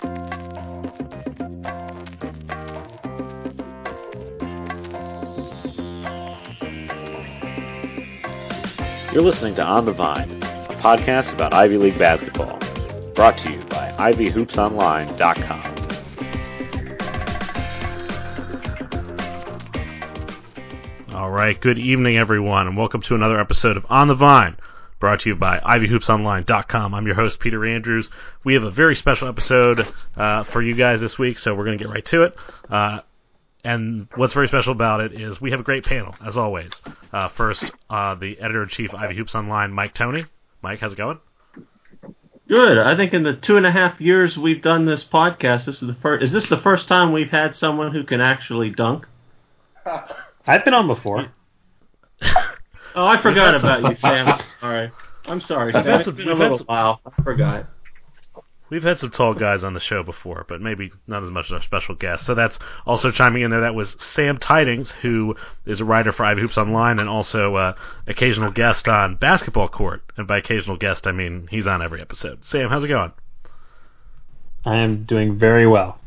You're listening to On the Vine, a podcast about Ivy League basketball, brought to you by ivyhoopsonline.com. All right, good evening, everyone, and welcome to another episode of On the Vine, brought to you by ivyhoopsonline.com. I'm your host, Peter Andrews. We have a very special episode uh, for you guys this week, so we're going to get right to it. Uh, and what's very special about it is we have a great panel, as always. Uh, first, uh, the editor in chief, Ivy Hoops Online, Mike Tony. Mike, how's it going? Good. I think in the two and a half years we've done this podcast, this is the first. Is this the first time we've had someone who can actually dunk? I've been on before. Oh, I forgot about you, Sam. Sorry. I'm sorry, I've Sam. had It's some- been a I've had little while. I forgot. We've had some tall guys on the show before, but maybe not as much as our special guest. So that's also chiming in there. That was Sam Tydings, who is a writer for Ivy Hoops Online and also uh, occasional guest on Basketball Court. And by occasional guest, I mean he's on every episode. Sam, how's it going? I am doing very well.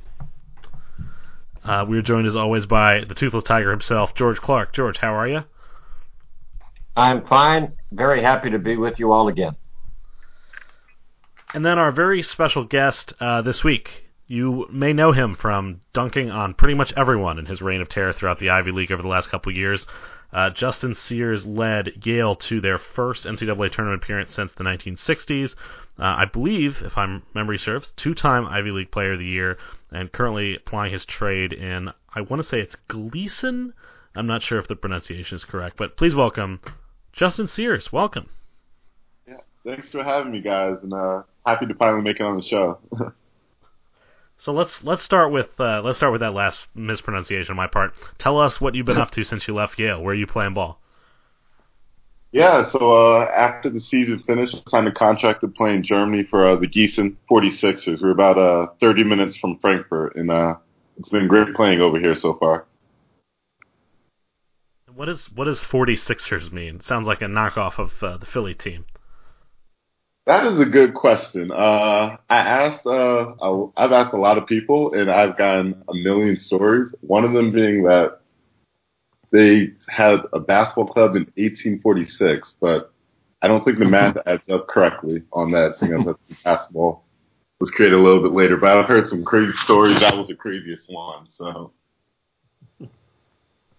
Uh, we are joined as always by the Toothless Tiger himself, George Clark. George, how are you? I'm fine. Very happy to be with you all again. And then our very special guest uh, this week. You may know him from dunking on pretty much everyone in his reign of terror throughout the Ivy League over the last couple years. Uh, Justin Sears led Yale to their first NCAA tournament appearance since the 1960s. Uh, I believe, if my memory serves, two-time Ivy League Player of the Year, and currently applying his trade in, I want to say it's Gleason. I'm not sure if the pronunciation is correct, but please welcome Justin Sears. Welcome. Yeah, thanks for having me, guys, and uh, happy to finally make it on the show. So let's let's start with uh, let's start with that last mispronunciation on my part. Tell us what you've been up to since you left Yale. Where are you playing ball? yeah, so uh, after the season finished, I signed a contract to play in Germany for uh, the Gießen 46ers. We're about uh, 30 minutes from Frankfurt, and uh, it's been great playing over here so far. What is what does 46ers mean? Sounds like a knockoff of uh, the Philly team. That is a good question. Uh, I asked, uh, I- I've asked a lot of people, and I've gotten a million stories. One of them being that they had a basketball club in 1846, but I don't think the math adds up correctly on that, seeing as basketball was created a little bit later. But I've heard some crazy stories. That was the craziest one. So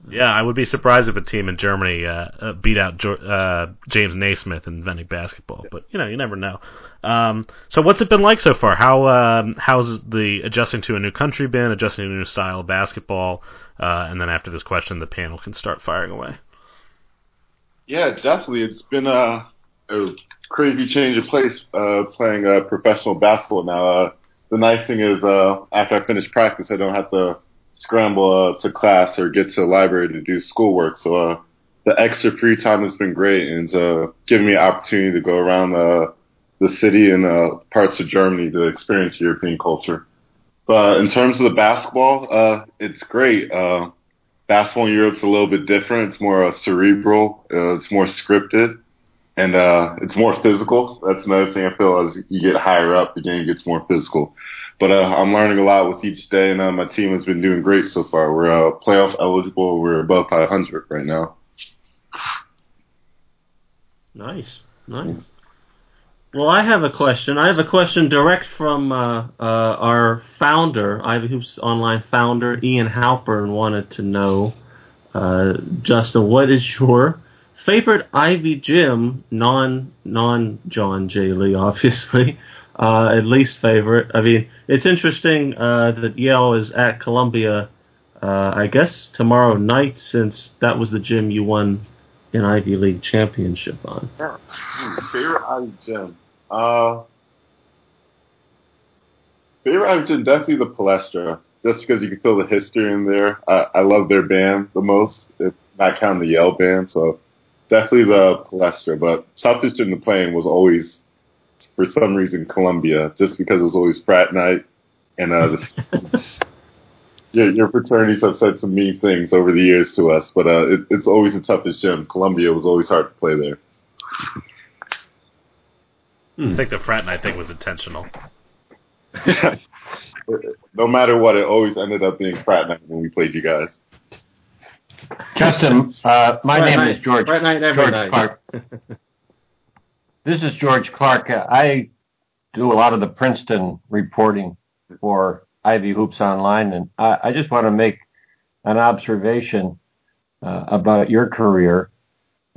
Yeah, I would be surprised if a team in Germany uh, uh, beat out uh, James Naismith in inventing basketball. But you know, you never know. Um, so what's it been like so far? How um, how's the adjusting to a new country been? Adjusting to a new style of basketball? Uh, and then after this question, the panel can start firing away. Yeah, definitely. It's been a, a crazy change of place uh, playing uh, professional basketball now. The nice thing is, uh, after I finish practice, I don't have to scramble uh, to class or get to the library to do schoolwork. So uh, the extra free time has been great and uh, given me an opportunity to go around uh, the city and uh, parts of Germany to experience European culture. But in terms of the basketball, uh, it's great. Uh, basketball in Europe's a little bit different. It's more uh, cerebral. Uh, it's more scripted, and uh, it's more physical. That's another thing I feel as you get higher up, the game gets more physical. But uh, I'm learning a lot with each day, and uh, my team has been doing great so far. We're uh, playoff eligible. We're above 500 right now. Nice, nice. Well, I have a question. I have a question direct from uh, uh, our founder, Ivy Hoops Online founder, Ian Halpern, wanted to know, uh, Justin, what is your favorite Ivy gym, non non John J. Lee, obviously, uh, at least favorite? I mean, it's interesting uh, that Yale is at Columbia, uh, I guess tomorrow night, since that was the gym you won an Ivy League championship on. Yeah. Favorite Ivy gym? Uh, favorite Ivy gym, definitely the Palestra. Just because you can feel the history in there. I, I love their band the most, if not counting the Yale band. So definitely the Palestra. But toughest gym to play was always, for some reason, Columbia. Just because it was always frat night. And uh, the, your, your fraternities have said some mean things over the years to us. But uh, it, it's always the toughest gym. Columbia was always hard to play there. I think the frat night thing was intentional. no matter what, it always ended up being frat night when we played you guys. Justin, uh, my Frat name night- is George. frat night every George night. Clark. This is George Clark. Uh, I do a lot of the Princeton reporting for Ivy Hoops Online, and I, I just want to make an observation uh, about your career.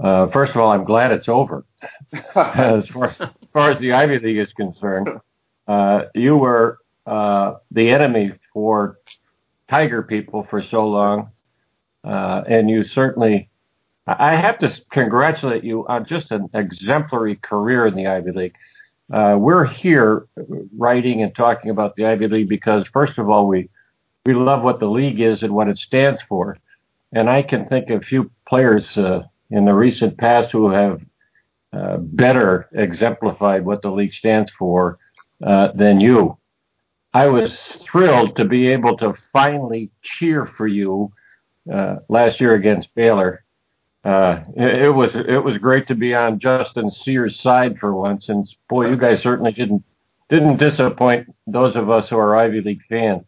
Uh, first of all, I'm glad it's over. as, far, as far as the Ivy League is concerned, uh, you were uh, the enemy for Tiger people for so long, uh, and you certainly I have to congratulate you on just an exemplary career in the Ivy League. Uh, we're here writing and talking about the Ivy League because, first of all, we we love what the league is and what it stands for, and I can think of few players uh, in the recent past who have uh, better exemplified what the league stands for uh, than you. I was thrilled to be able to finally cheer for you uh, last year against Baylor uh, it, it was it was great to be on Justin Sears' side for once, and boy, you guys certainly didn't didn't disappoint those of us who are Ivy League fans.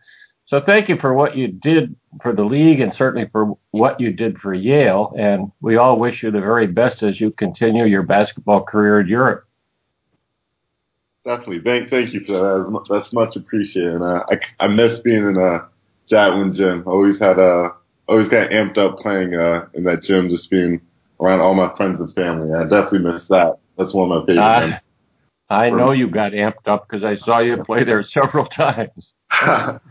So thank you for what you did for the league, and certainly for what you did for Yale. And we all wish you the very best as you continue your basketball career in Europe. Definitely. Thank, thank you for that. That's, mu- that's much appreciated. And uh, I, I miss being in a Jadwin gym. Always had uh, always got amped up playing uh, in that gym, just being around all my friends and family. I definitely miss that. That's one of my favorite. Uh, I know you got amped up because I saw you play there several times.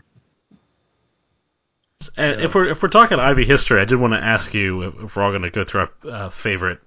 And if we're if we're talking Ivy history, I did want to ask you if if we're all going to go through our uh, favorite,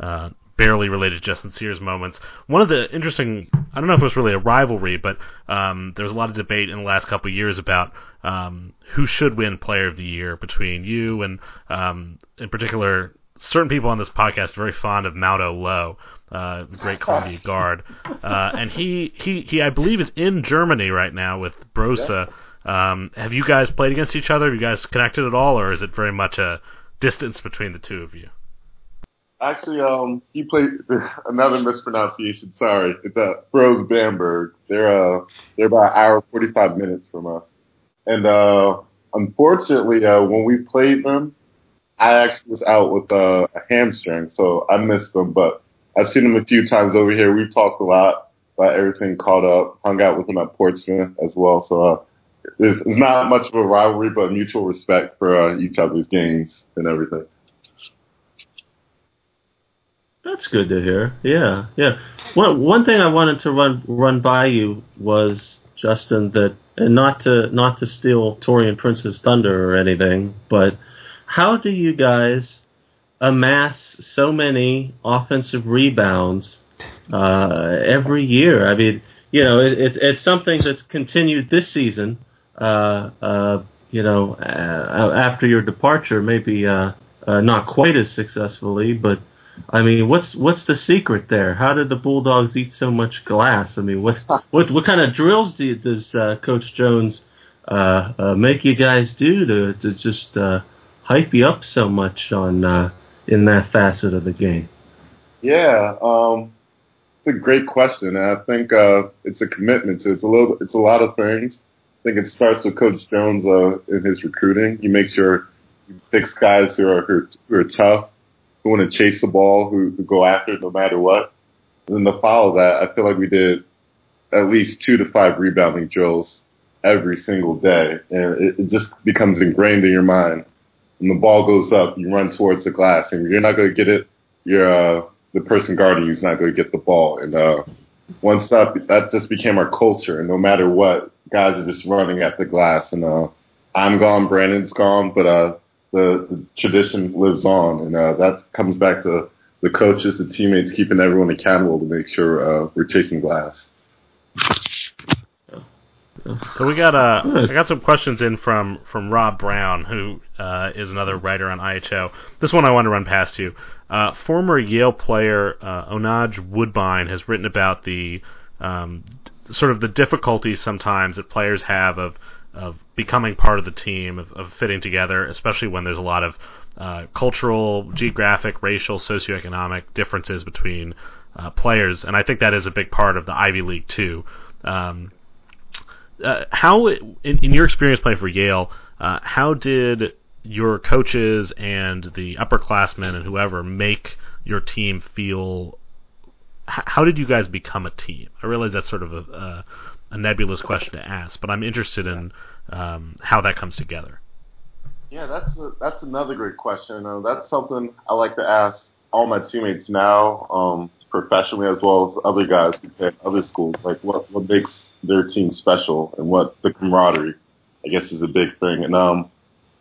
uh, barely related Justin Sears moments. One of the interesting, I don't know if it was really a rivalry, but um, there was a lot of debate in the last couple of years about um, who should win Player of the Year between you and, um, in particular, certain people on this podcast are very fond of Maodo Lo, uh, the great Columbia guard, uh, and he, he he I believe is in Germany right now with Brosa. Um, have you guys played against each other? Have you guys connected at all, or is it very much a distance between the two of you? Actually, um, he played another mispronunciation. Sorry, it's uh, Brose Bamberg. They're uh, they're about an hour forty five minutes from us, and uh, unfortunately, uh, when we played them, I actually was out with uh, a hamstring, so I missed them. But I've seen him a few times over here. We've talked a lot about everything caught up. Hung out with him at Portsmouth as well. So uh, there's, there's not much of a rivalry, but mutual respect for uh, each other's games and everything. That's good to hear. Yeah, yeah. One one thing I wanted to run run by you was Justin that, and not to not to steal Torian Prince's thunder or anything, but how do you guys amass so many offensive rebounds uh, every year? I mean, you know, it, it's it's something that's continued this season. Uh, uh, you know, after your departure, maybe uh, uh, not quite as successfully, but I mean, what's what's the secret there? How did the Bulldogs eat so much glass? I mean, what's what what kind of drills do does uh, Coach Jones uh, uh, make you guys do to to just uh, hype you up so much on uh, in that facet of the game? Yeah, um, it's a great question, and I think uh, it's a commitment to. It's a little. It's a lot of things. I think it starts with Coach Jones uh, in his recruiting. He makes sure he picks guys who are who are tough, who want to chase the ball, who, who go after it no matter what. And then to follow that, I feel like we did at least two to five rebounding drills every single day, and it, it just becomes ingrained in your mind. When the ball goes up, you run towards the glass, and you're not going to get it. You're uh, the person guarding you is not going to get the ball. And uh, once that that just became our culture, and no matter what, guys are just running at the glass. And uh, I'm gone, Brandon's gone, but uh, the, the tradition lives on, and uh, that comes back to the coaches, the teammates, keeping everyone accountable to make sure uh, we're chasing glass. So we got uh, I got some questions in from from Rob Brown, who uh, is another writer on IHO. This one I want to run past you. Uh, former Yale player uh, Onaj Woodbine has written about the um, sort of the difficulties sometimes that players have of of becoming part of the team, of, of fitting together, especially when there's a lot of uh, cultural, geographic, racial, socioeconomic differences between uh, players, and I think that is a big part of the Ivy League too. Um, uh, how, in, in your experience playing for Yale, uh, how did your coaches and the upperclassmen and whoever make your team feel? How did you guys become a team? I realize that's sort of a, a, nebulous question to ask, but I'm interested in um, how that comes together. Yeah, that's a, that's another great question. Uh, that's something I like to ask all my teammates now, um, professionally as well as other guys at other schools. Like, what what makes their team special, and what the camaraderie, I guess, is a big thing. And um,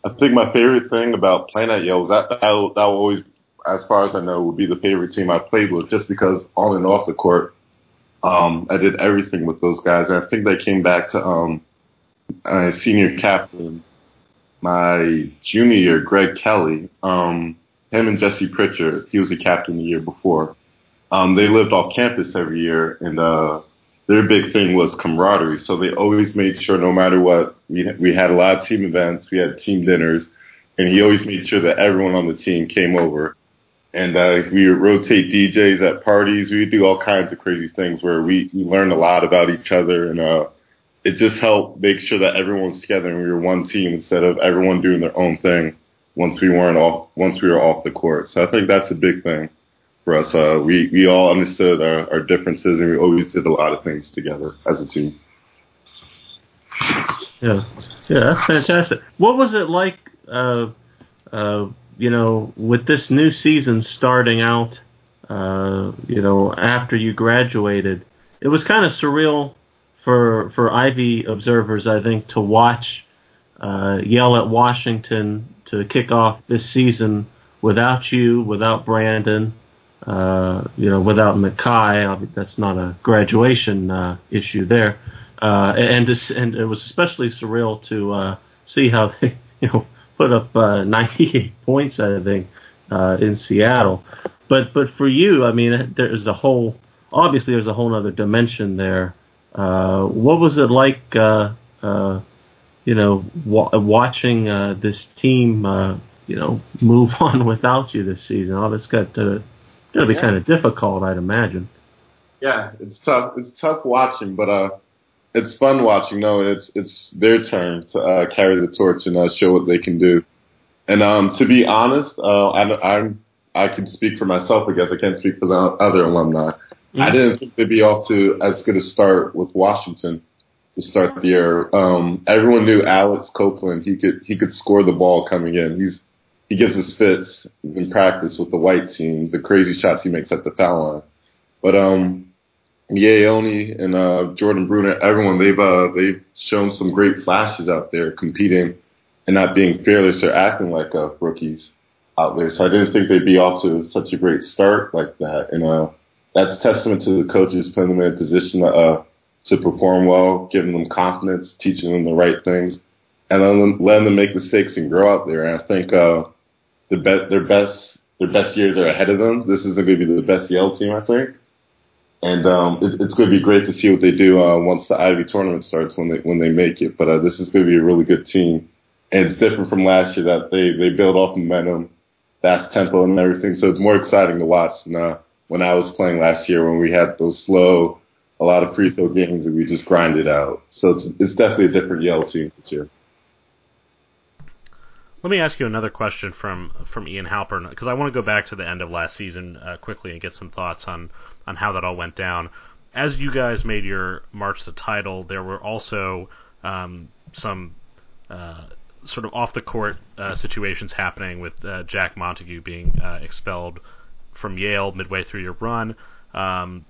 I think my favorite thing about playing at Yale was that will, that will always, as far as I know, would be the favorite team I played with, just because on and off the court, um, I did everything with those guys. I think they came back to um, uh, senior captain my junior year, Greg Kelly, um, him and Jesse Pritchard, he was the captain the year before. Um, they lived off campus every year, and uh, their big thing was camaraderie. So they always made sure, no matter what, we we had a lot of team events, we had team dinners, and he always made sure that everyone on the team came over. And uh, we would rotate DJs at parties. We would do all kinds of crazy things where we, we learned a lot about each other, and uh, it just helped make sure that everyone was together and we were one team instead of everyone doing their own thing once we weren't off once we were off the court. So I think that's a big thing for us. Uh, we we all understood our, our differences and we always did a lot of things together as a team. Yeah, yeah, that's fantastic. What was it like? Uh, uh, you know, with this new season starting out, uh, you know, after you graduated, it was kind of surreal for for Ivy observers, I think, to watch uh, Yale at Washington to kick off this season without you, without Brandon, uh, you know, without Makai. That's not a graduation uh, issue there, uh, and and it was especially surreal to uh, see how they, you know, put up uh, 98 points. I think uh, in Seattle, but but for you, I mean, there's a whole obviously there's a whole other dimension there uh, what was it like, uh, uh, you know, wa- watching uh, this team, uh, you know, move on without you this season? All this got to, got to be yeah. kind of difficult, I'd imagine. Yeah, it's tough. It's tough watching, but uh, it's fun watching. No, it's it's their turn to uh, carry the torch and uh, show what they can do. And um, to be honest, uh, I, I'm I can speak for myself. I guess I can't speak for the other alumni. Mm-hmm. I didn't think they'd be off to as good a start with Washington to start the year. Um, everyone knew Alex Copeland. He could he could score the ball coming in. He's he gives us fits in practice with the white team. The crazy shots he makes at the foul line. But um, Yaoni and uh, Jordan Bruner, everyone they've uh, they've shown some great flashes out there competing and not being fearless or acting like uh, rookies out there. So I didn't think they'd be off to such a great start like that. And uh, that's testament to the coaches putting them in a position uh, to perform well, giving them confidence, teaching them the right things, and letting them, letting them make mistakes and grow out there. And I think uh, the be- their best their best years are ahead of them. This isn't going to be the best Yale team, I think. And um, it, it's going to be great to see what they do uh, once the Ivy tournament starts when they when they make it. But uh, this is going to be a really good team, and it's different from last year that they they build off momentum, fast tempo, and everything. So it's more exciting to watch. And uh, when I was playing last year when we had those slow, a lot of free throw games and we just grinded out. So it's, it's definitely a different Yale team this year. Let me ask you another question from from Ian Halpern because I want to go back to the end of last season uh, quickly and get some thoughts on on how that all went down. As you guys made your march to title, there were also um, some uh, sort of off the court uh, situations happening with uh, Jack Montague being uh, expelled from Yale midway through your run. Um,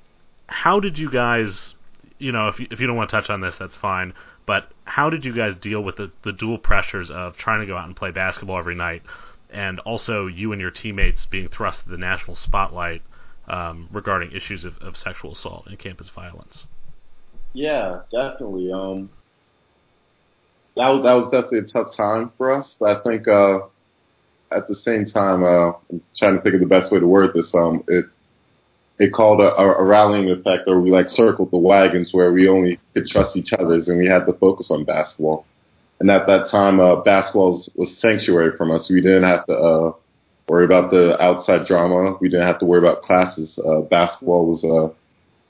how did you guys, you know, if you, if you don't want to touch on this, that's fine. But how did you guys deal with the, the dual pressures of trying to go out and play basketball every night, and also you and your teammates being thrust to the national spotlight um, regarding issues of, of sexual assault and campus violence? Yeah, definitely. Um, that was that was definitely a tough time for us, but I think uh, at the same time, uh, I'm trying to think of the best way to word this. Um, it it called a, a rallying effect, or we like circled the wagons where we only could trust each other's, and we had to focus on basketball. And at that time, uh, basketball was, was sanctuary from us. We didn't have to uh, worry about the outside drama. We didn't have to worry about classes. Uh, basketball was uh,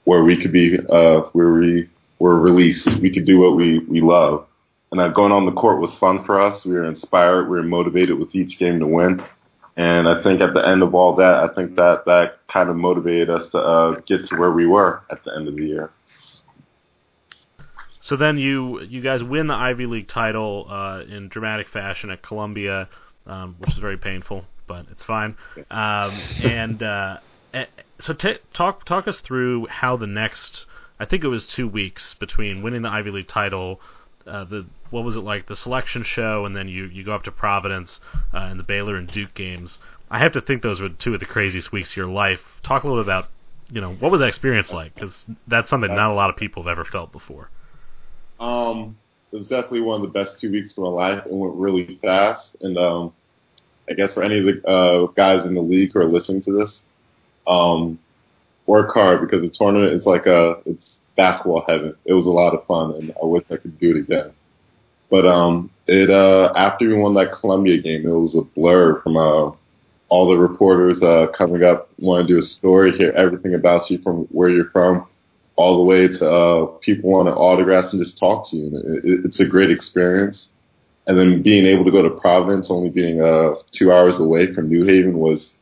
where we could be, uh, where we were released. We could do what we we love, and uh, going on the court was fun for us. We were inspired. We were motivated with each game to win. And I think at the end of all that, I think that that kind of motivated us to uh, get to where we were at the end of the year. So then you you guys win the Ivy League title uh, in dramatic fashion at Columbia, um, which is very painful, but it's fine. Um, and uh, so t- talk talk us through how the next I think it was two weeks between winning the Ivy League title, uh, the what was it like the selection show, and then you you go up to Providence uh, and the Baylor and Duke games. I have to think those were two of the craziest weeks of your life. Talk a little bit about you know what was that experience like because that's something not a lot of people have ever felt before. Um, it was definitely one of the best two weeks of my life. It went really fast, and um, I guess for any of the uh, guys in the league who are listening to this, um, work hard because the tournament is like a it's basketball heaven. It was a lot of fun, and I wish I could do it again. But um, it uh, after we won that Columbia game, it was a blur from uh, all the reporters uh, coming up, want to do a story, hear everything about you from where you're from, all the way to uh, people wanting autographs and just talk to you. And it, it's a great experience. And then being able to go to Providence, only being uh, two hours away from New Haven, was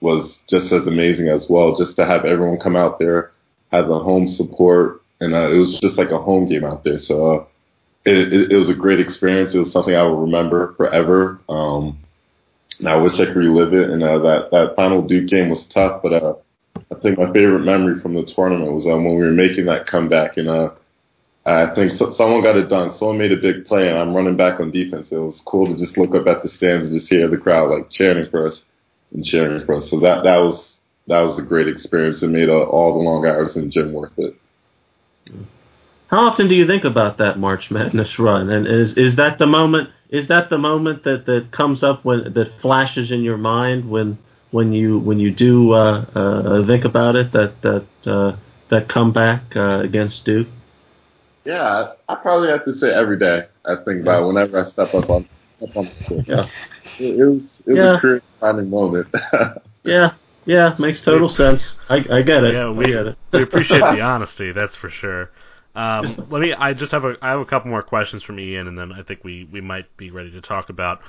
was just as amazing as well. Just to have everyone come out there, have the home support, and uh, it was just like a home game out there. So uh, it, it, it was a great experience. It was something I will remember forever. Um, and I wish I could relive it. And uh, that that final Duke game was tough, but uh, I think my favorite memory from the tournament was um, when we were making that comeback and uh, I think so, someone got it done. Someone made a big play, and I'm running back on defense. It was cool to just look up at the stands and just hear the crowd like cheering for us and cheering for us. So that that was that was a great experience. It made uh, all the long hours in the gym worth it. How often do you think about that March Madness run? And is is that the moment? Is that the moment that, that comes up when that flashes in your mind when when you when you do uh, uh, think about it? That that uh, that comeback uh, against Duke. Yeah, I probably have to say every day. I think about it whenever I step up on up on the court. Yeah. It, it was it was Yeah. a career defining moment. Yeah, yeah, makes total sense. I, I get it. Yeah, we get it. we appreciate the honesty. That's for sure. Um, let me. I just have a. I have a couple more questions from Ian, and then I think we we might be ready to talk about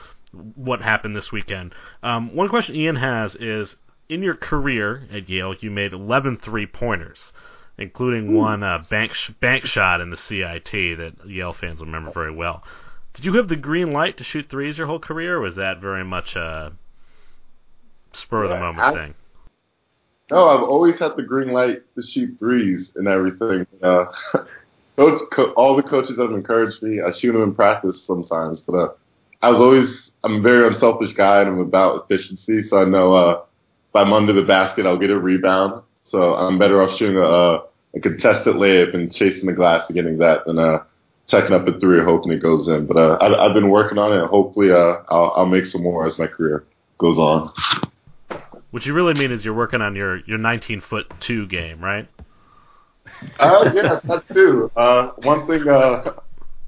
what happened this weekend. Um, one question Ian has is: In your career at Yale, you made 11 three pointers, including one uh, bank sh- bank shot in the CIT that Yale fans will remember very well. Did you have the green light to shoot threes your whole career, or was that very much a spur of the moment I- thing? no, I've always had the green light to shoot threes and everything. Uh, coach, co- all the coaches have encouraged me. I shoot them in practice sometimes, but uh, I was always I'm a very unselfish guy and I'm about efficiency. So I know uh, if I'm under the basket, I'll get a rebound. So I'm better off shooting a, a contested layup and chasing the glass and getting that than uh, checking up a three hoping it goes in. But uh, I've, I've been working on it. and Hopefully, uh, I'll, I'll make some more as my career goes on. What you really mean is you're working on your your 19 foot two game, right? Uh, yeah, that too. Uh, one thing uh,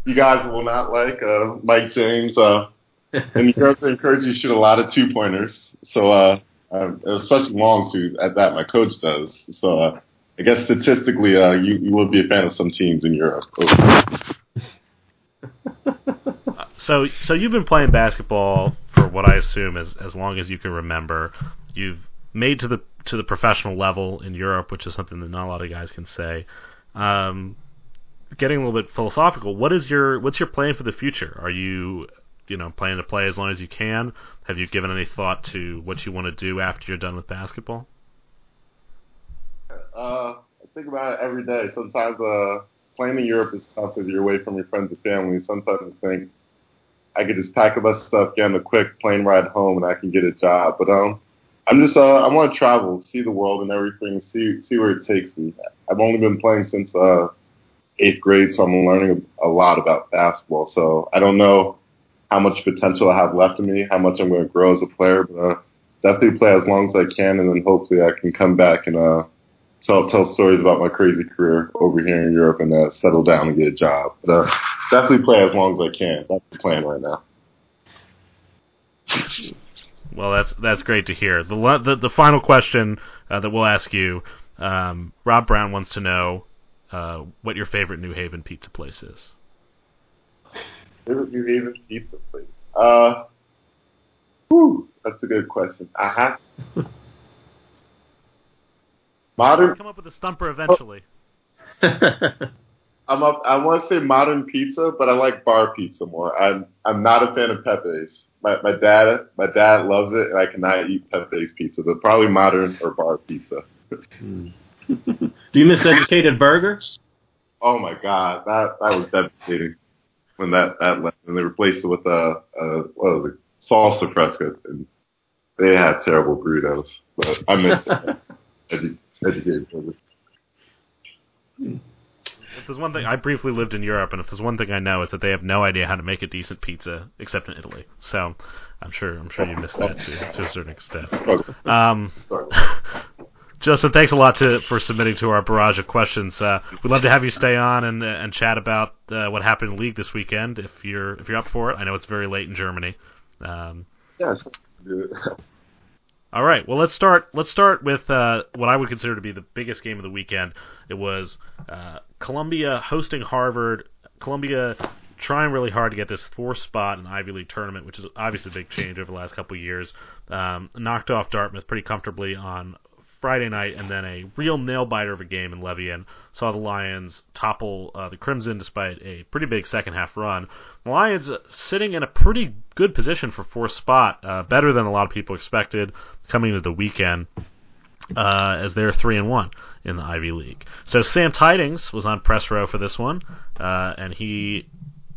you guys will not like, uh, Mike James, uh, and he also encourages you to shoot a lot of two pointers. So, uh, um, especially long twos. At that, my coach does. So, uh, I guess statistically, uh, you you will be a fan of some teams in Europe. So so you've been playing basketball for what I assume as as long as you can remember. You've made to the to the professional level in Europe, which is something that not a lot of guys can say. Um, getting a little bit philosophical, what is your what's your plan for the future? Are you you know planning to play as long as you can? Have you given any thought to what you want to do after you're done with basketball? Uh, I think about it every day. Sometimes uh, playing in Europe is tough if you're away from your friends and family. Sometimes I think I could just pack up my stuff, get on a quick plane ride home, and I can get a job. But um, I'm just uh, I want to travel, see the world and everything, see see where it takes me. I've only been playing since uh, eighth grade, so I'm learning a lot about basketball. So I don't know how much potential I have left in me, how much I'm going to grow as a player, but uh, definitely play as long as I can, and then hopefully I can come back and uh, tell tell stories about my crazy career over here in Europe and uh, settle down and get a job. But uh, definitely play as long as I can. That's the plan right now. Well, that's that's great to hear. The the, the final question uh, that we'll ask you, um, Rob Brown wants to know uh, what your favorite New Haven pizza place is. Favorite New Haven pizza place? Uh, whew, that's a good question. I have modern. Come up with a stumper eventually. I'm up. I want to say modern pizza, but I like bar pizza more. I'm I'm not a fan of Pepe's. My my dad my dad loves it, and I cannot eat Pepe's pizza. But probably modern or bar pizza. Do you miss Educated Burghers? Oh my god, that that was devastating when that that left, and they replaced it with a, a what was it, salsa fresca, and they had terrible burritos. But I miss it. Edu- Educated Burgher. If there's one thing I briefly lived in Europe, and if there's one thing I know, is that they have no idea how to make a decent pizza except in Italy. So I'm sure I'm sure you missed that too, to a certain extent. Um, Sorry. Justin, thanks a lot to, for submitting to our barrage of questions. Uh, we'd love to have you stay on and and chat about uh, what happened in the league this weekend if you're if you're up for it. I know it's very late in Germany. Um, Yes. all right. Well, let's start. Let's start with uh, what I would consider to be the biggest game of the weekend. It was uh, Columbia hosting Harvard. Columbia trying really hard to get this fourth spot in the Ivy League tournament, which is obviously a big change over the last couple of years. Um, knocked off Dartmouth pretty comfortably on Friday night, and then a real nail biter of a game in Levien saw the Lions topple uh, the Crimson despite a pretty big second half run. The Lions uh, sitting in a pretty good position for fourth spot, uh, better than a lot of people expected coming into the weekend. Uh, as they're three and one in the Ivy League. So Sam Tydings was on press row for this one, uh, and he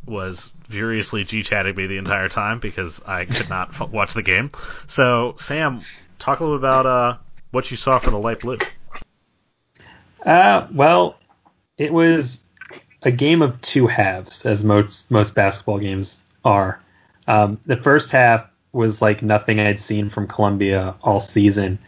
was furiously g chatting me the entire time because I could not watch the game. So Sam, talk a little bit about uh, what you saw from the light blue. Uh, well, it was a game of two halves, as most most basketball games are. Um, the first half was like nothing I'd seen from Columbia all season.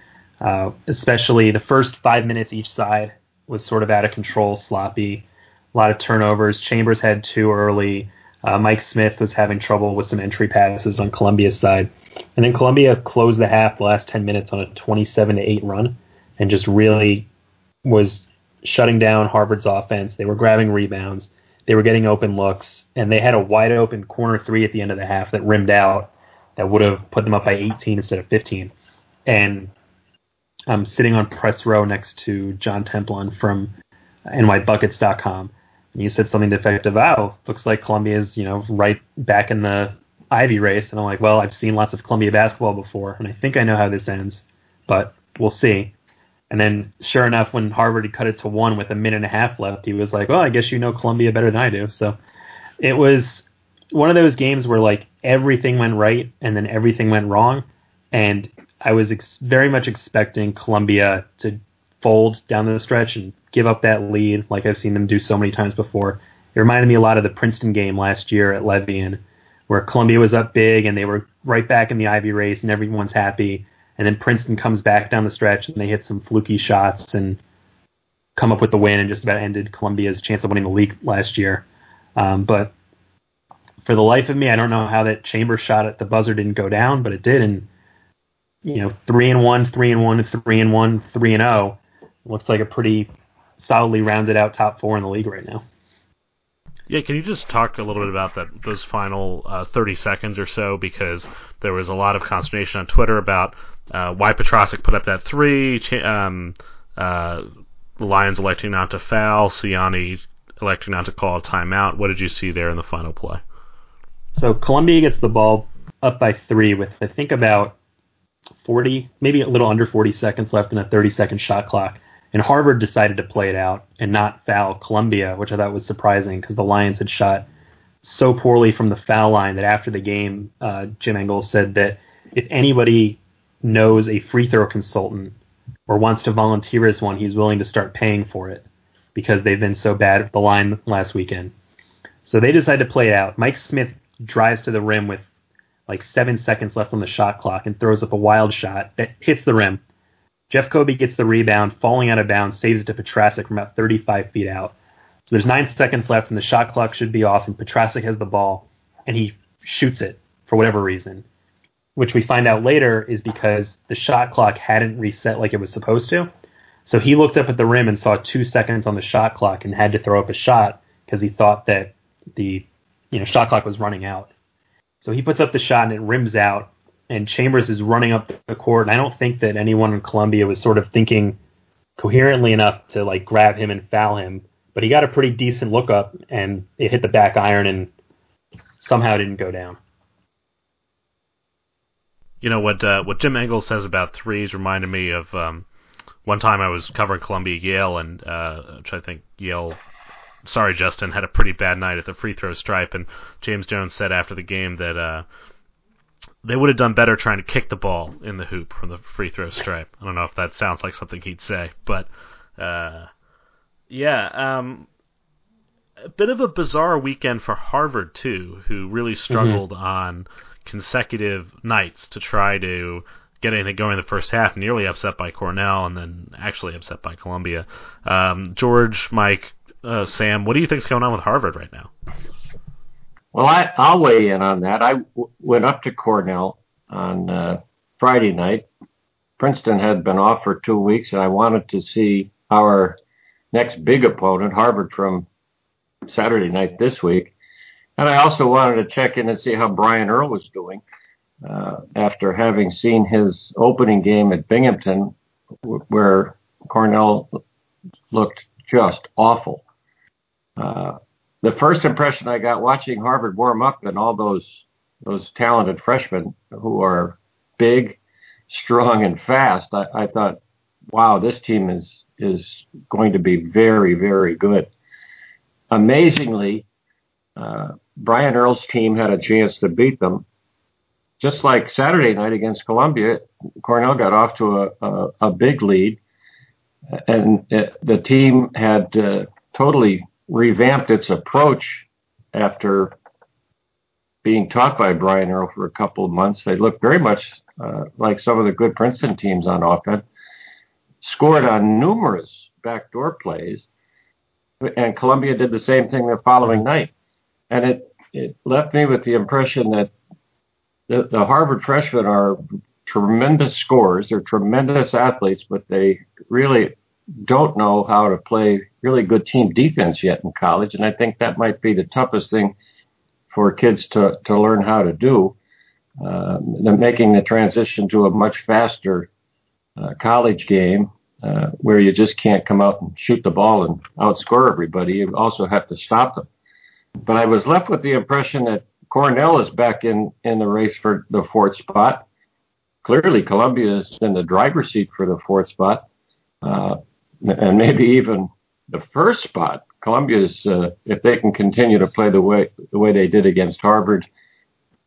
Uh, especially the first five minutes each side was sort of out of control, sloppy, a lot of turnovers. Chambers had two early. Uh, Mike Smith was having trouble with some entry passes on Columbia's side, and then Columbia closed the half, the last ten minutes, on a 27 to eight run, and just really was shutting down Harvard's offense. They were grabbing rebounds. They were getting open looks, and they had a wide open corner three at the end of the half that rimmed out that would have put them up by 18 instead of 15. And I'm sitting on press row next to John Templon from nycbuckets.com, and he said something to the effect of, "Oh, looks like Columbia's you know right back in the Ivy race." And I'm like, "Well, I've seen lots of Columbia basketball before, and I think I know how this ends, but we'll see." And then, sure enough, when Harvard had cut it to one with a minute and a half left, he was like, "Well, I guess you know Columbia better than I do." So it was one of those games where like everything went right and then everything went wrong, and I was ex- very much expecting Columbia to fold down the stretch and give up that lead, like I've seen them do so many times before. It reminded me a lot of the Princeton game last year at Levien, where Columbia was up big and they were right back in the Ivy race and everyone's happy. And then Princeton comes back down the stretch and they hit some fluky shots and come up with the win and just about ended Columbia's chance of winning the league last year. Um, but for the life of me, I don't know how that chamber shot at the buzzer didn't go down, but it did. And you know, three and one, three and one, three and one, three and zero. Looks like a pretty solidly rounded out top four in the league right now. Yeah, can you just talk a little bit about that those final uh, 30 seconds or so because there was a lot of consternation on Twitter about uh, why Petrasek put up that three, um, uh, Lions electing not to foul, Siyani electing not to call a timeout. What did you see there in the final play? So Columbia gets the ball up by three with I think about 40, maybe a little under 40 seconds left in a 30 second shot clock. And Harvard decided to play it out and not foul Columbia, which I thought was surprising because the Lions had shot so poorly from the foul line that after the game, uh, Jim Engles said that if anybody knows a free throw consultant or wants to volunteer as one, he's willing to start paying for it because they've been so bad at the line last weekend. So they decided to play it out. Mike Smith drives to the rim with like seven seconds left on the shot clock and throws up a wild shot that hits the rim. Jeff Coby gets the rebound, falling out of bounds, saves it to Petrasek from about 35 feet out. So there's nine seconds left, and the shot clock should be off, and Petrasek has the ball, and he shoots it for whatever reason, which we find out later is because the shot clock hadn't reset like it was supposed to. So he looked up at the rim and saw two seconds on the shot clock and had to throw up a shot because he thought that the you know shot clock was running out. So he puts up the shot and it rims out, and Chambers is running up the court. And I don't think that anyone in Columbia was sort of thinking coherently enough to like grab him and foul him. But he got a pretty decent look up, and it hit the back iron and somehow didn't go down. You know what? Uh, what Jim Engles says about threes reminded me of um, one time I was covering Columbia Yale, and uh, which I think Yale. Sorry, Justin had a pretty bad night at the free throw stripe, and James Jones said after the game that uh, they would have done better trying to kick the ball in the hoop from the free throw stripe. I don't know if that sounds like something he'd say, but uh, yeah, um, a bit of a bizarre weekend for Harvard too, who really struggled mm-hmm. on consecutive nights to try to get anything going in the first half, nearly upset by Cornell and then actually upset by Columbia. Um, George, Mike, uh, Sam, what do you think's going on with Harvard right now? Well, I, I'll weigh in on that. I w- went up to Cornell on uh, Friday night. Princeton had been off for two weeks, and I wanted to see our next big opponent, Harvard, from Saturday night this week. And I also wanted to check in and see how Brian Earl was doing uh, after having seen his opening game at Binghamton, w- where Cornell looked just awful. Uh, the first impression I got watching Harvard warm up and all those those talented freshmen who are big, strong, and fast, I, I thought, wow, this team is is going to be very, very good. Amazingly, uh, Brian Earl's team had a chance to beat them. Just like Saturday night against Columbia, Cornell got off to a, a, a big lead, and it, the team had uh, totally revamped its approach after being taught by Brian Earl for a couple of months. They looked very much uh, like some of the good Princeton teams on offense, scored on numerous backdoor plays, and Columbia did the same thing the following night. And it it left me with the impression that the, the Harvard freshmen are tremendous scorers. They're tremendous athletes, but they really don't know how to play really good team defense yet in college. And I think that might be the toughest thing for kids to, to learn how to do. Uh, making the transition to a much faster uh, college game uh, where you just can't come out and shoot the ball and outscore everybody. You also have to stop them. But I was left with the impression that Cornell is back in, in the race for the fourth spot. Clearly, Columbia is in the driver's seat for the fourth spot, uh, and maybe even the first spot. Columbia is, uh, if they can continue to play the way the way they did against Harvard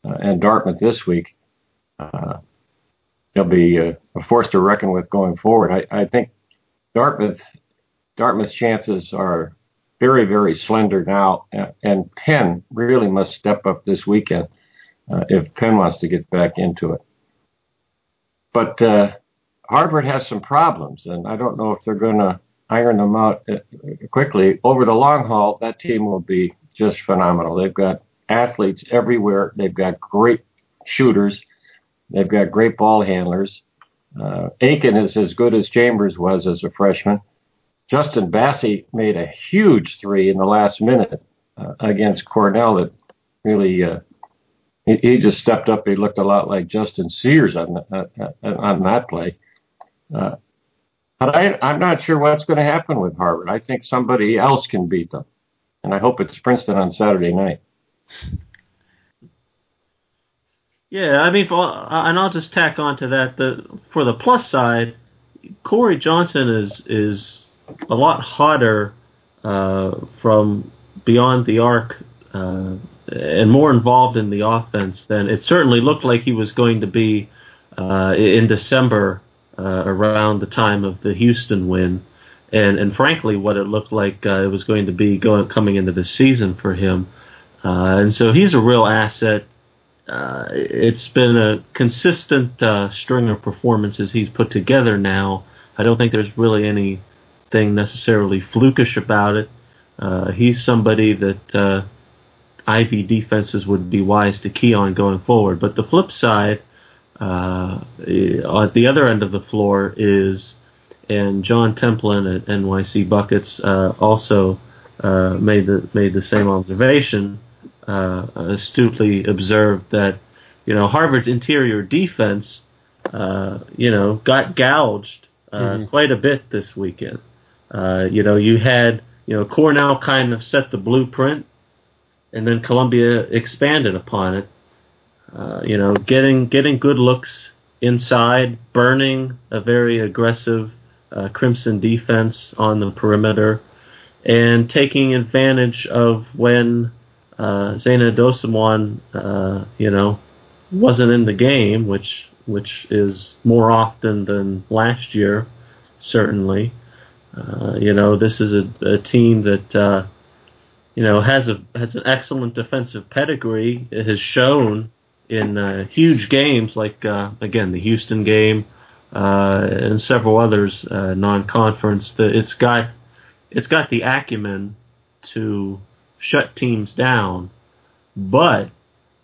uh, and Dartmouth this week, uh, they'll be uh, a force to reckon with going forward. I, I think Dartmouth Dartmouth's chances are very, very slender now, and Penn really must step up this weekend uh, if Penn wants to get back into it. But uh, Harvard has some problems, and I don't know if they're going to iron them out uh, quickly. Over the long haul, that team will be just phenomenal. They've got athletes everywhere. They've got great shooters. They've got great ball handlers. Uh, Aiken is as good as Chambers was as a freshman. Justin Bassey made a huge three in the last minute uh, against Cornell that really uh, he, just stepped up. He looked a lot like Justin Sears on uh, uh on that play. Uh, but I, I'm not sure what's going to happen with Harvard. I think somebody else can beat them, and I hope it's Princeton on Saturday night. Yeah, I mean, and I'll just tack on to that. The for the plus side, Corey Johnson is is a lot hotter uh, from beyond the arc uh, and more involved in the offense than it certainly looked like he was going to be uh, in December uh, around the time of the Houston win. And, and frankly, what it looked like uh, it was going to be going coming into the season for him, uh, and so he's a real asset. it's been a consistent string of performances he's put together now. I don't think there's really any anything necessarily flukish about it. Uh, he's somebody that uh, Ivy defenses would be wise to key on going forward. But the flip side, uh, at the other end of the floor, is and John Templon at NYC Buckets uh, also uh, made the made the same observation. Uh, astutely observed that you know Harvard's interior defense, uh, you know, got gouged uh, mm-hmm. quite a bit this weekend. Uh, you know, you had you know Cornell kind of set the blueprint, and then Columbia expanded upon it. Uh, you know, getting getting good looks inside, burning a very aggressive uh, Crimson defense on the perimeter, and taking advantage of when uh, Zena Edosomwan, uh, you know, wasn't in the game, which which is more often than last year, certainly. Uh, you know, this is a, a team that uh, you know has a has an excellent defensive pedigree. It has shown in uh, huge games like uh, again the Houston game uh, and several others uh, non-conference that it's got it's got the acumen to shut teams down, but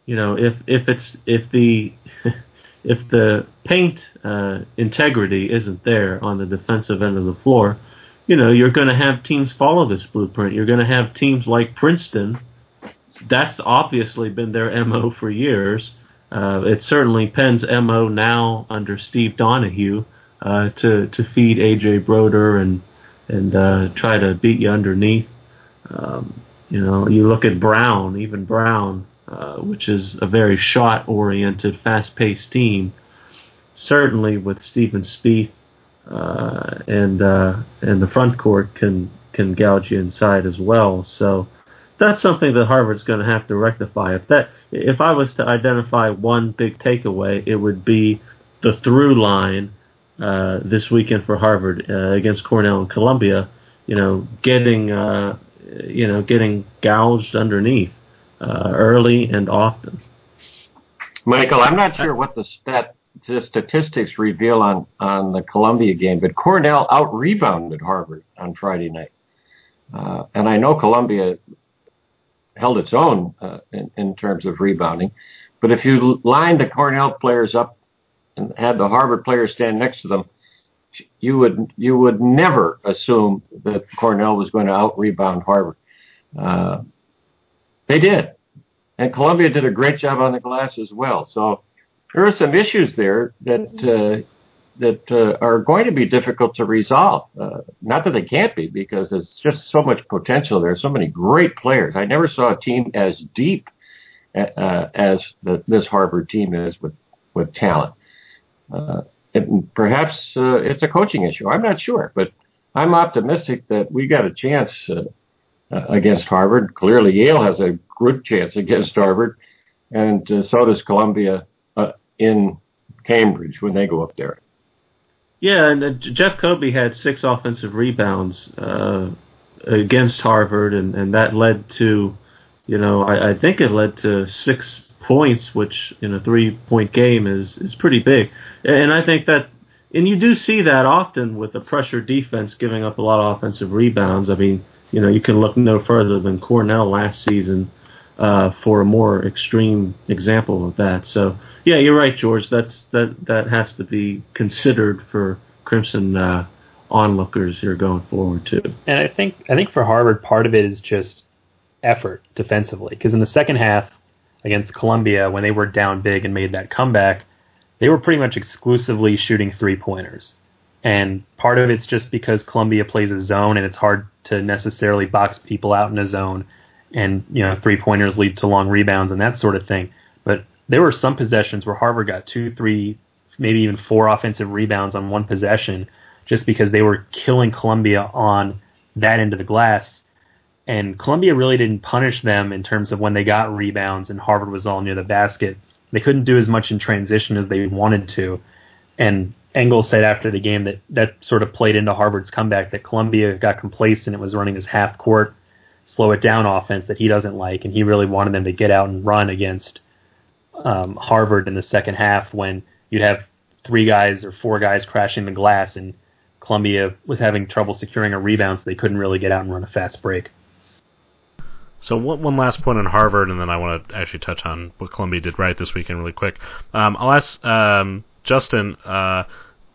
you know if if it's if the if the paint uh, integrity isn't there on the defensive end of the floor, you know you're going to have teams follow this blueprint. You're going to have teams like Princeton. That's obviously been their mo for years. Uh, it's certainly Penn's mo now under Steve Donahue uh, to to feed AJ Brodeur and and uh, try to beat you underneath. Um, you know, you look at Brown, even Brown, uh, which is a very shot-oriented, fast-paced team. Certainly, with Steven Spieth uh, and uh, and the front court can can gouge you inside as well. So that's something that Harvard's going to have to rectify. If that if I was to identify one big takeaway, it would be the through line uh, this weekend for Harvard uh, against Cornell and Columbia. You know, getting uh, you know getting gouged underneath uh, early and often. Michael, I'm not sure what the stat the statistics reveal on on the Columbia game, but Cornell out rebounded Harvard on Friday night. Uh, and I know Columbia held its own uh, in, in, terms of rebounding. But if you lined the Cornell players up and had the Harvard players stand next to them, you would you would never assume that Cornell was going to out rebound Harvard. Uh, they did, and Columbia did a great job on the glass as well. So there are some issues there that uh, that uh, are going to be difficult to resolve. Uh, not that they can't be, because there's just so much potential there. are So many great players. I never saw a team as deep uh, as the, this Harvard team is with with talent. Uh, perhaps uh, it's a coaching issue. I'm not sure, but I'm optimistic that we got a chance uh, against Harvard. Clearly, Yale has a good chance against Harvard, and so does Columbia in Cambridge when they go up there. Yeah, and uh, Jeff Coby had six offensive rebounds uh, against Harvard, and, and that led to, you know, I, I think it led to six points, which in a three-point game is is pretty big. And I think that, and you do see that often with the pressure defense giving up a lot of offensive rebounds. I mean, you know, you can look no further than Cornell last season uh, for a more extreme example of that. So yeah, you're right, George. That's that that has to be considered for Crimson uh, onlookers here going forward too. And I think I think for Harvard, part of it is just effort defensively because in the second half against Columbia, when they were down big and made that comeback, they were pretty much exclusively shooting three pointers. And part of it's just because Columbia plays a zone and it's hard to necessarily box people out in a zone and you know three pointers lead to long rebounds and that sort of thing. But there were some possessions where Harvard got two, three, maybe even four offensive rebounds on one possession just because they were killing Columbia on that end of the glass. And Columbia really didn't punish them in terms of when they got rebounds and Harvard was all near the basket. They couldn't do as much in transition as they wanted to. And Engles said after the game that that sort of played into Harvard's comeback that Columbia got complacent and it was running his half court slow it down offense that he doesn't like, and he really wanted them to get out and run against um, Harvard in the second half when you'd have three guys or four guys crashing the glass, and Columbia was having trouble securing a rebound, so they couldn't really get out and run a fast break. So one, one last point on Harvard, and then I want to actually touch on what Columbia did right this weekend really quick. Um, I'll ask um, Justin. Uh,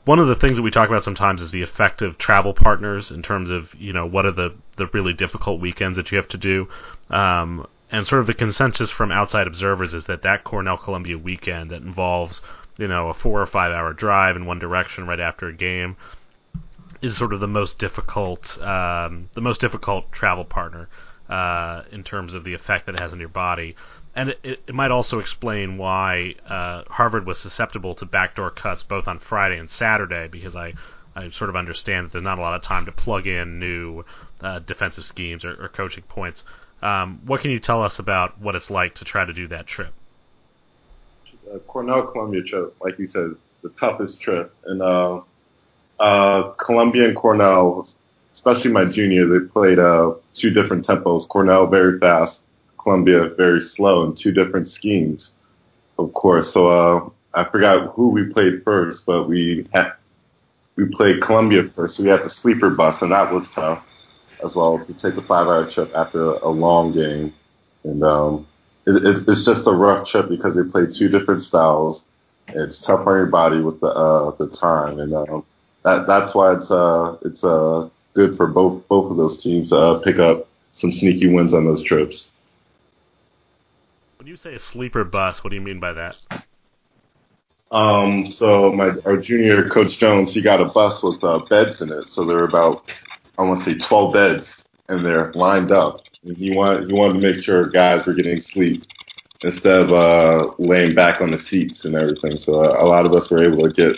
one of the things that we talk about sometimes is the effective travel partners in terms of you know what are the the really difficult weekends that you have to do. Um, and sort of the consensus from outside observers is that that Cornell Columbia weekend that involves you know a four or five hour drive in one direction right after a game is sort of the most difficult um, the most difficult travel partner uh, in terms of the effect that it has on your body. And it, it, might also explain why uh, Harvard was susceptible to backdoor cuts both on Friday and Saturday, because I, I sort of understand that there's not a lot of time to plug in new uh, defensive schemes or, or coaching points. Um, what can you tell us about what it's like to try to do that trip? Uh, Cornell Columbia trip, like you said, the toughest trip. And uh, uh, Columbia and Cornell, especially my junior, they played uh, two different tempos. Cornell very fast, Columbia very slow, in two different schemes, of course. So uh, I forgot who we played first, but we had we played Columbia first, so we had the sleeper bus, and that was tough as well to take the five-hour trip after a long game. And um, it, it's just a rough trip because they play two different styles. It's tough on your body with the uh, the time, and um, that that's why it's uh it's uh good for both both of those teams to uh, pick up some sneaky wins on those trips. When you say a sleeper bus, what do you mean by that? Um, so my our junior coach Jones, he got a bus with uh, beds in it. So there are about I want to say 12 beds, and they're lined up. And he wanted he wanted to make sure guys were getting sleep instead of uh, laying back on the seats and everything. So uh, a lot of us were able to get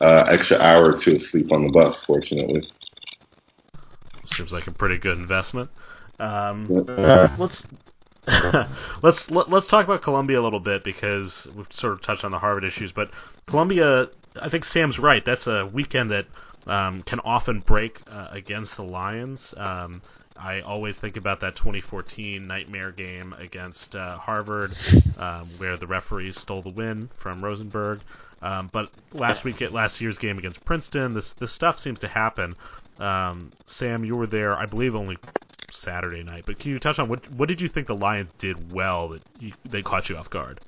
uh, extra hour or two of sleep on the bus, fortunately. Seems like a pretty good investment. Um, Yeah. let's let's let, let's talk about Columbia a little bit because we've sort of touched on the Harvard issues, but Columbia, I think Sam's right. That's a weekend that um, can often break uh, against the Lions. Um, I always think about that 2014 nightmare game against uh, Harvard, um, where the referees stole the win from Rosenberg. Um, but last week, at last year's game against Princeton, this this stuff seems to happen. Um, Sam, you were there, I believe, only Saturday night. But can you touch on what what did you think the Lions did well that you, they caught you off guard?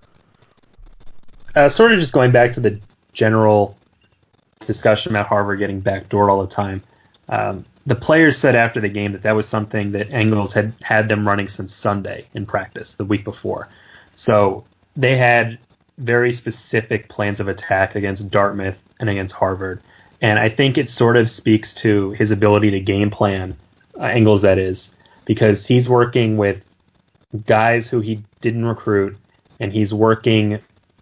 Uh, sort of just going back to the general discussion about Harvard getting backdoored all the time. Um, the players said after the game that that was something that Engles had had them running since Sunday in practice the week before. So they had very specific plans of attack against Dartmouth and against Harvard. And I think it sort of speaks to his ability to game plan, uh, Engles that is, because he's working with guys who he didn't recruit, and he's working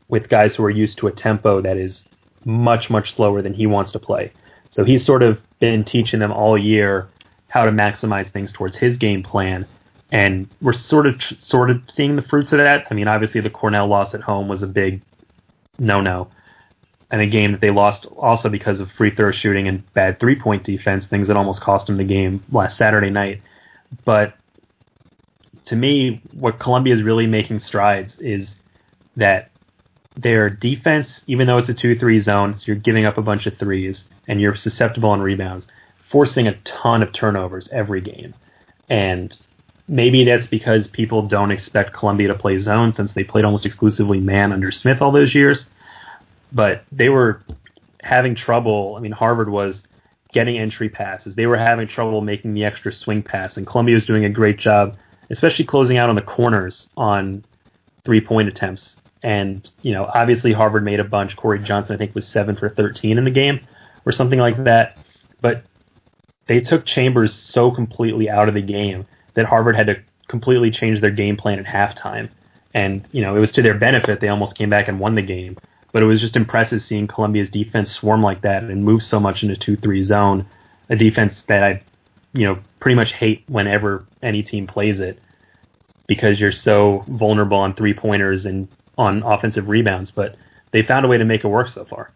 with guys who are used to a tempo that is much, much slower than he wants to play. So he's sort of been teaching them all year how to maximize things towards his game plan. And we're sort of sort of seeing the fruits of that. I mean, obviously the Cornell loss at home was a big no-no, and a game that they lost also because of free throw shooting and bad three-point defense, things that almost cost them the game last Saturday night. But to me, what Columbia is really making strides is that their defense, even though it's a 2 3 zone, so you're giving up a bunch of threes and you're susceptible on rebounds, forcing a ton of turnovers every game. And maybe that's because people don't expect Columbia to play zone since they played almost exclusively man under Smith all those years. But they were having trouble. I mean, Harvard was getting entry passes. They were having trouble making the extra swing pass, and Columbia was doing a great job, especially closing out on the corners on three point attempts. And, you know, obviously Harvard made a bunch. Corey Johnson, I think, was 7 for 13 in the game or something like that. But they took Chambers so completely out of the game that Harvard had to completely change their game plan at halftime. And, you know, it was to their benefit. They almost came back and won the game. But it was just impressive seeing Columbia's defense swarm like that and move so much in into 2 3 zone, a defense that I, you know, pretty much hate whenever any team plays it because you're so vulnerable on three pointers and on offensive rebounds, but they found a way to make it work so far.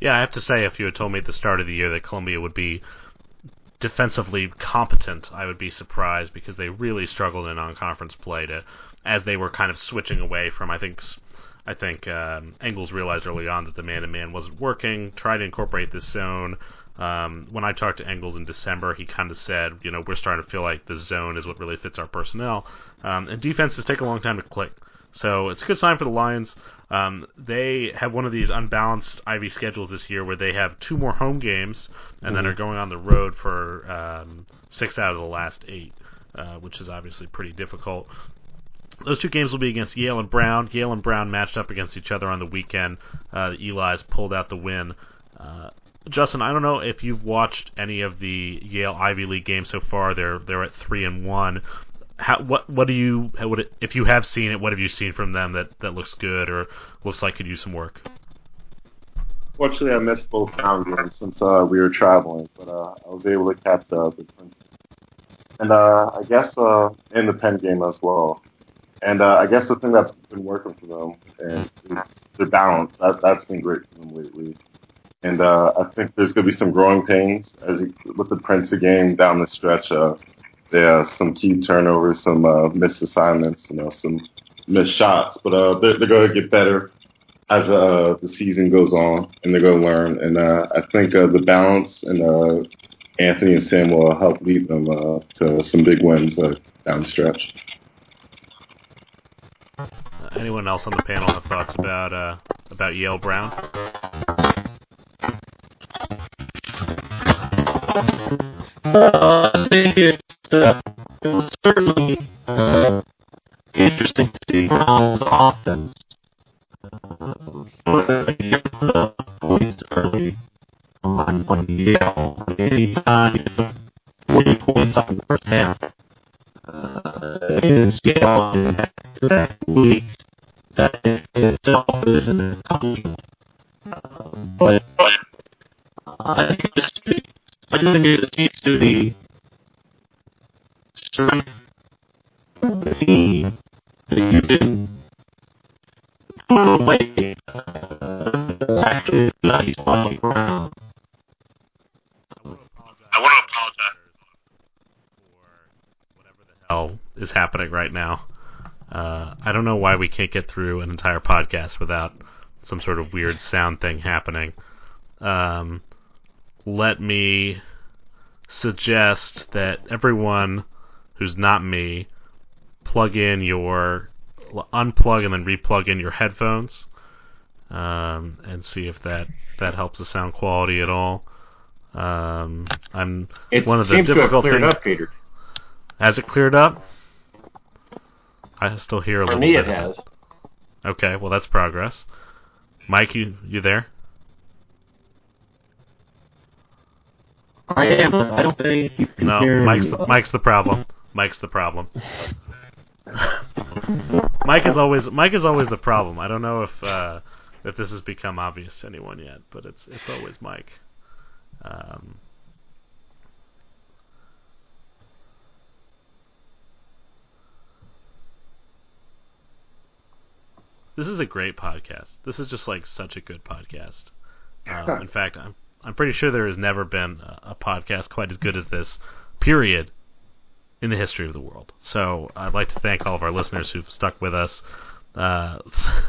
Yeah, I have to say, if you had told me at the start of the year that Columbia would be defensively competent, I would be surprised because they really struggled in non-conference play to, as they were kind of switching away from. I think, I think um, Engles realized early on that the man-to-man wasn't working. Tried to incorporate this zone. Um, when I talked to Engles in December, he kind of said, you know, we're starting to feel like the zone is what really fits our personnel. Um, and defenses take a long time to click. So it's a good sign for the Lions. Um, they have one of these unbalanced Ivy schedules this year where they have two more home games and then are going on the road for um, six out of the last eight, uh, which is obviously pretty difficult. Those two games will be against Yale and Brown. Yale and Brown matched up against each other on the weekend. Uh, the Eli's pulled out the win. Uh, Justin, I don't know if you've watched any of the Yale Ivy League games so far. They're they're at three and one. How, what what do you what if you have seen it? What have you seen from them that, that looks good or looks like could use some work? Fortunately, I missed both games since uh, we were traveling, but uh, I was able to catch uh, the and uh, I guess uh, in the Penn game as well. And uh, I guess the thing that's been working for them is their balance. That that's been great for them lately. And uh, I think there's going to be some growing pains as you, with the Prince game down the stretch. Uh, there are some key turnovers, some uh, missed assignments, you know, some missed shots. But uh, they're, they're going to get better as uh, the season goes on, and they're going to learn. And uh, I think uh, the balance and uh, Anthony and Sam will help lead them uh, to some big wins uh, down the stretch. Uh, anyone else on the panel have thoughts about uh, about Yale Brown? Uh, I think it's uh, it was certainly uh, interesting to see Brown's offense. Uh, the points early on on Yale. Anytime forty points on the first half. Uh, Yale in back weeks. That in itself is an accomplishment. Uh, but I think I think it speaks to the strength of the team that you didn't put away after nice on the ground. I want to apologize for whatever the hell is happening right now. Uh, I don't know why we can't get through an entire podcast without some sort of weird sound thing happening. Um, let me suggest that everyone who's not me plug in your unplug and then replug in your headphones um, and see if that that helps the sound quality at all. Um, I'm It one of the seems to have difficult cleared things. up, Peter. Has it cleared up? I still hear a For little me, bit. it has. Okay, well that's progress. Mike, you you there? I am. I don't think you can No, hear Mike's me. the, Mike's the problem. Mike's the problem. Mike is always Mike is always the problem. I don't know if uh, if this has become obvious to anyone yet, but it's it's always Mike. Um, this is a great podcast. This is just like such a good podcast. Um, in fact, I'm I'm pretty sure there has never been a, podcast quite as good as this. Period. In the history of the world. So I'd like to thank all of our listeners who've stuck with us uh,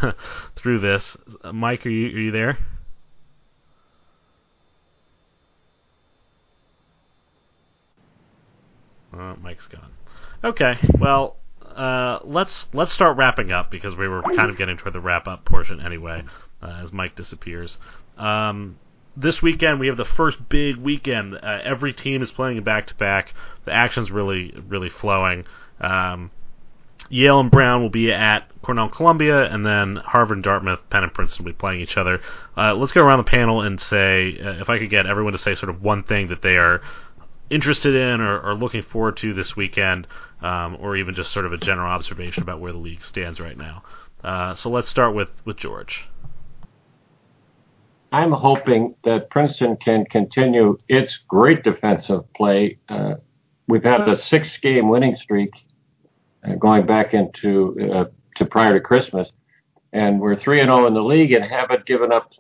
through this. Mike, are you are you there? Uh, Mike's gone. Okay, well, uh, let's let's start wrapping up because we were kind of getting toward the wrap up portion anyway, uh, as Mike disappears. Um, this weekend we have the first big weekend. Uh, every team is playing back to back. The action's really really flowing. Um, Yale and Brown will be at Cornell Columbia, and then Harvard and Dartmouth, Penn and Princeton will be playing each other. Uh, let's go around the panel and say, uh, if I could get everyone to say sort of one thing that they are interested in or, or looking forward to this weekend, um, or even just sort of a general observation about where the league stands right now. Uh, so let's start with, with George. I'm hoping that Princeton can continue its great defensive play. Uh, we've had a six-game winning streak uh, going back into uh, to prior to Christmas, and we're three and zero in the league and haven't given up.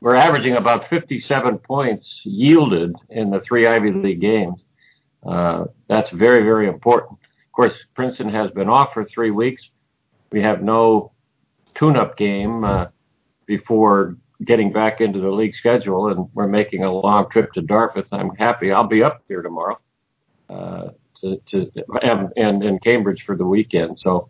We're averaging about 57 points yielded in the three Ivy League games. Uh, that's very very important. Of course, Princeton has been off for three weeks. We have no tune-up game uh, before getting back into the league schedule, and we're making a long trip to Dartmouth. I'm happy. I'll be up there tomorrow uh, to, to and, and in Cambridge for the weekend. So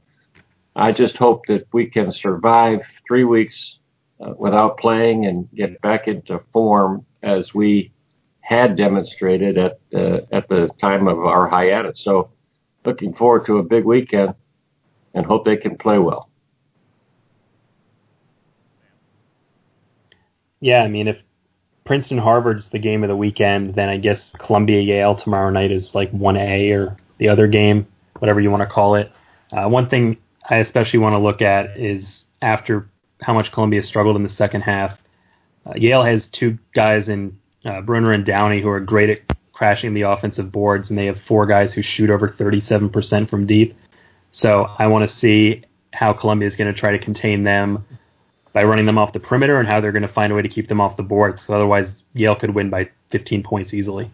I just hope that we can survive three weeks uh, without playing and get back into form as we had demonstrated at uh, at the time of our hiatus. So, looking forward to a big weekend and hope they can play well. Yeah, I mean, if Princeton Harvard's the game of the weekend, then I guess Columbia Yale tomorrow night is like 1A or the other game, whatever you want to call it. Uh, one thing I especially want to look at is after how much Columbia struggled in the second half. Uh, Yale has two guys in uh, Bruner and Downey who are great at crashing the offensive boards, and they have four guys who shoot over 37% from deep. So I want to see how Columbia is going to try to contain them by running them off the perimeter and how they're going to find a way to keep them off the boards. So otherwise, Yale could win by 15 points easily.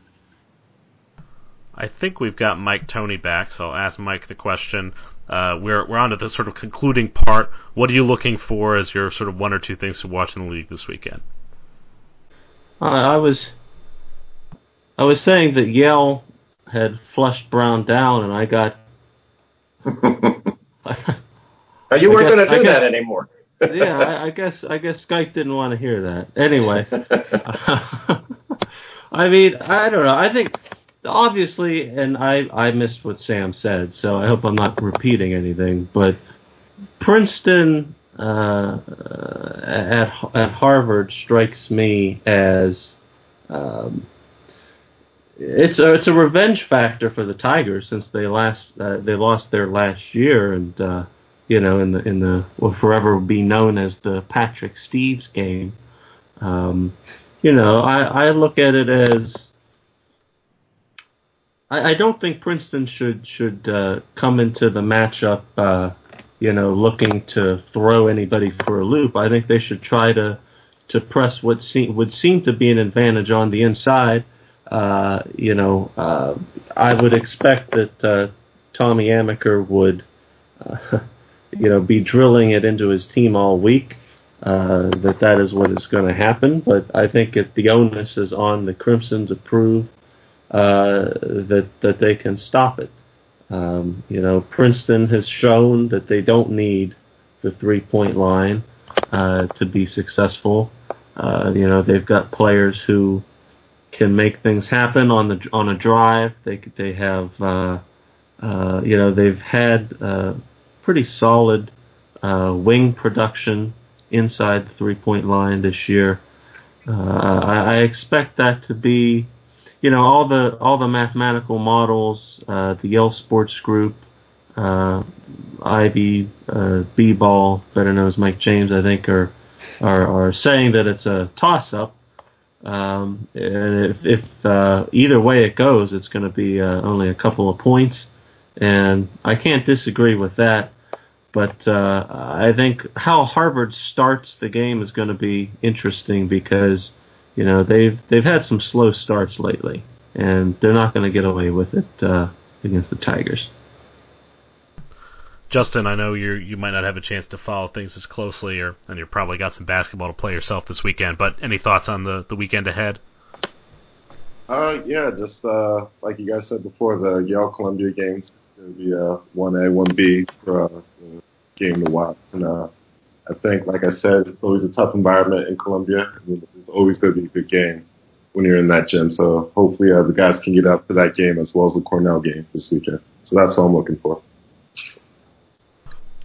I think we've got Mike Tony back, so I'll ask Mike the question. Uh, we're we're on to the sort of concluding part. What are you looking for as your sort of one or two things to watch in the league this weekend? I was I was saying that Yale had flushed Brown down, and I got. Oh, you weren't going to do that anymore. Yeah, I, I guess I guess Skype didn't want to hear that. Anyway, I mean, I don't know. I think obviously, and I I missed what Sam said, so I hope I'm not repeating anything. But Princeton uh, at at Harvard strikes me as um, it's a it's a revenge factor for the Tigers since they last uh, they lost their last year and uh, you know in the in the will forever be known as the Patrick Steeves game. Um, you know, I, I look at it as I, I don't think Princeton should should uh, come into the matchup, uh, you know, looking to throw anybody for a loop. I think they should try to to press what seem, would seem to be an advantage on the inside. Uh, you know, uh, I would expect that uh, Tommy Amaker would, uh, you know, be drilling it into his team all week. Uh, that that is what is going to happen, but I think if the onus is on the Crimson to prove uh, that that they can stop it. Um, you know, Princeton has shown that they don't need the three point line uh, to be successful. Uh, you know, they've got players who can make things happen on the on a drive. They they have uh, uh, you know they've had uh, pretty solid uh, wing production inside the three point line this year. Uh, I, I expect that to be you know all the all the mathematical models, uh, the Yale Sports Group, uh, Ivy, uh, B-ball, better known as Mike James, I think, are are, are saying that it's a toss-up. Um, and if, if uh, either way it goes, it's going to be only a couple of points, and I can't disagree with that. But uh, I think how Harvard starts the game is going to be interesting because you know they've they've had some slow starts lately, and they're not going to get away with it uh, against the Tigers. Justin, I know you you might not have a chance to follow things as closely, or and you probably got some basketball to play yourself this weekend. But any thoughts on the the weekend ahead? Uh, yeah, just uh, like you guys said before, the Yale Columbia games to be a one A, one B for uh, game to watch, and uh, I think, like I said, it's always a tough environment in Columbia. I mean, it's always going to be a good game when you're in that gym. So hopefully uh, the guys can get up for that game as well as the Cornell game this weekend. So that's what I'm looking for.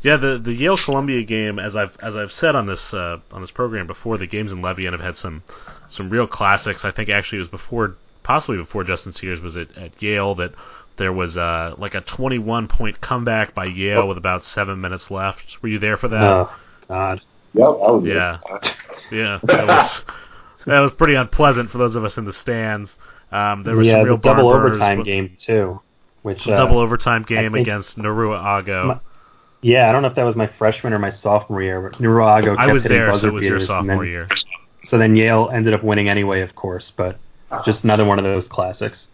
Yeah, the the Yale Columbia game, as I've as I've said on this uh, on this program before, the games in Levien have had some some real classics. I think actually it was before, possibly before Justin Sears was at, at Yale that there was uh, like a 21 point comeback by Yale with about seven minutes left. Were you there for that? Oh God. Yep, I was Yeah, yeah, that was that was pretty unpleasant for those of us in the stands. Um, there was yeah, some real the double overtime with- game too, which uh, double overtime game think- against Narua Ago. My- yeah, I don't know if that was my freshman or my sophomore year. But Nurago kept I was hitting there, buzzer so it was your beaters, sophomore then, year. So then Yale ended up winning anyway, of course, but just another one of those classics.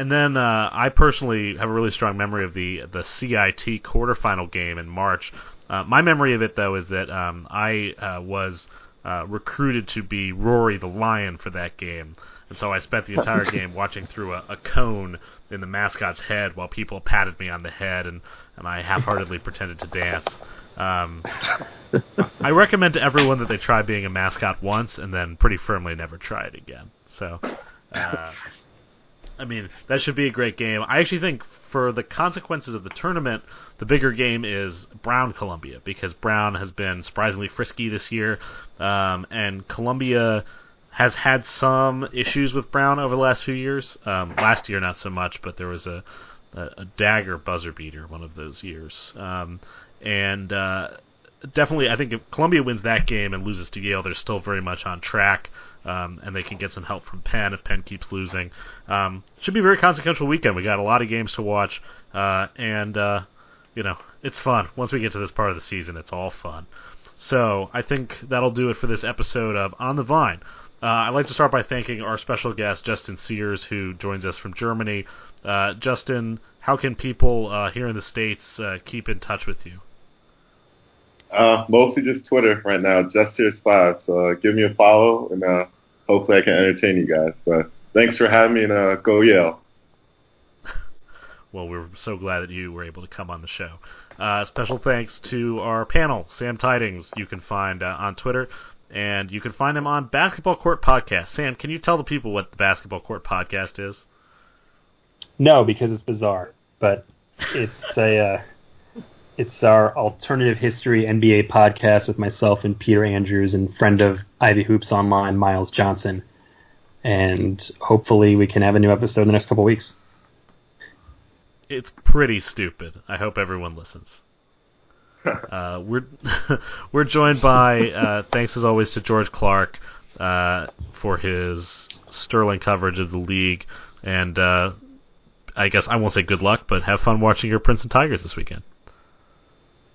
And then uh, I personally have a really strong memory of the the CIT quarterfinal game in March. Uh, my memory of it though is that um, I uh, was uh, recruited to be Roar-ee the Lion for that game, and so I spent the entire game watching through a, a cone in the mascot's head while people patted me on the head, and and I half-heartedly pretended to dance. Um, I recommend to everyone that they try being a mascot once and then pretty firmly never try it again. So, uh, I mean, that should be a great game. I actually think for the consequences of the tournament, the bigger game is Brown Columbia because Brown has been surprisingly frisky this year, um, and Columbia has had some issues with Brown over the last few years. Um, last year, not so much, but there was a a, a dagger buzzer beater one of those years, um, and uh, definitely, I think if Columbia wins that game and loses to Yale, they're still very much on track. Um, and they can get some help from Penn if Penn keeps losing. Um, should be a very consequential weekend. We got a lot of games to watch, uh, and uh, you know it's fun. Once we get to this part of the season, it's all fun. So I think that'll do it for this episode of On the Vine. Uh, I'd like to start by thanking our special guest Justin Sears, who joins us from Germany. Uh, Justin, how can people uh, here in the states uh, keep in touch with you? Uh, mostly just Twitter right now, just Tears Five. So uh, give me a follow, and uh, hopefully I can entertain you guys. But thanks for having me, and uh, go Yale. well, we're so glad that you were able to come on the show. Uh, special thanks to our panel, Sam Tydings. You can find uh, on Twitter, and you can find him on Basketball Court Podcast. Sam, can you tell the people what the Basketball Court Podcast is? No, because it's bizarre, but it's a uh, it's our alternative history NBA podcast with myself and Peter Andrews and friend of Ivy Hoops Online, Miles Johnson. And hopefully we can have a new episode in the next couple weeks. It's pretty stupid. I hope everyone listens. uh, we're we're joined by uh, thanks as always to George Clark uh, for his sterling coverage of the league, and uh, I guess I won't say good luck, but have fun watching your Princeton Tigers this weekend.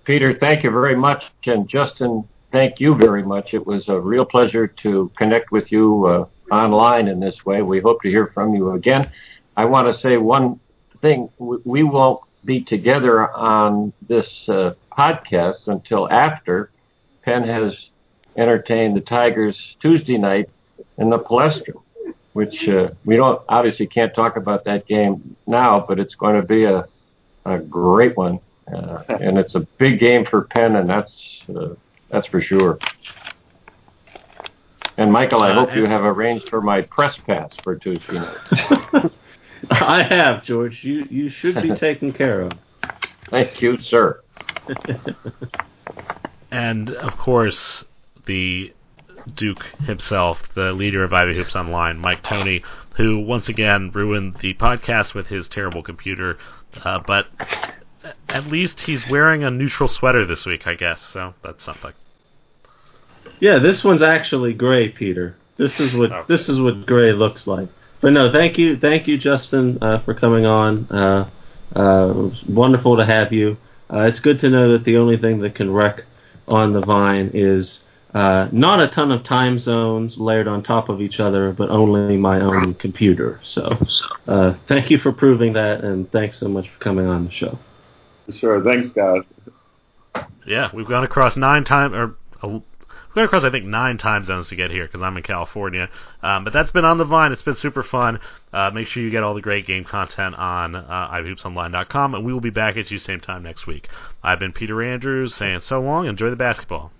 Peter, thank you very much. And Justin, thank you very much. It was a real pleasure to connect with you uh, online in this way. We hope to hear from you again. I want to say one thing. We won't be together on this uh, podcast until after Penn has entertained the Tigers Tuesday night in the Palestra, which uh, we don't obviously can't talk about that game now, but it's going to be a, a great one. Uh, and it's a big game for Penn, and that's uh, that's for sure. And Michael, I hope you have arranged for my press pass for Tuesday night. I have, George. You you should be taken care of. Thank you, sir. and of course, the Duke himself, the leader of Ivy Hoops Online, Mike Tony, who once again ruined the podcast with his terrible computer. Uh, but at least he's wearing a neutral sweater this week, I guess. So that's something. Yeah, this one's actually gray, Peter. This is what this is what gray looks like. But no, thank you, thank you, Justin, uh, for coming on. Uh, uh, it was wonderful to have you. Uh, it's good to know that the only thing that can wreck on the vine is uh, not a ton of time zones layered on top of each other, but only my own computer. So, uh, thank you for proving that, and thanks so much for coming on the show. Sure. Thanks, guys. Yeah, we've gone across nine time or uh, we've gone across I think nine time zones to get here because I'm in California. Um, but that's been on the vine. It's been super fun. Uh, make sure you get all the great game content on uh, ivyhoopsonline.com, and we will be back at you same time next week. I've been Peter Andrews saying so long. Enjoy the basketball.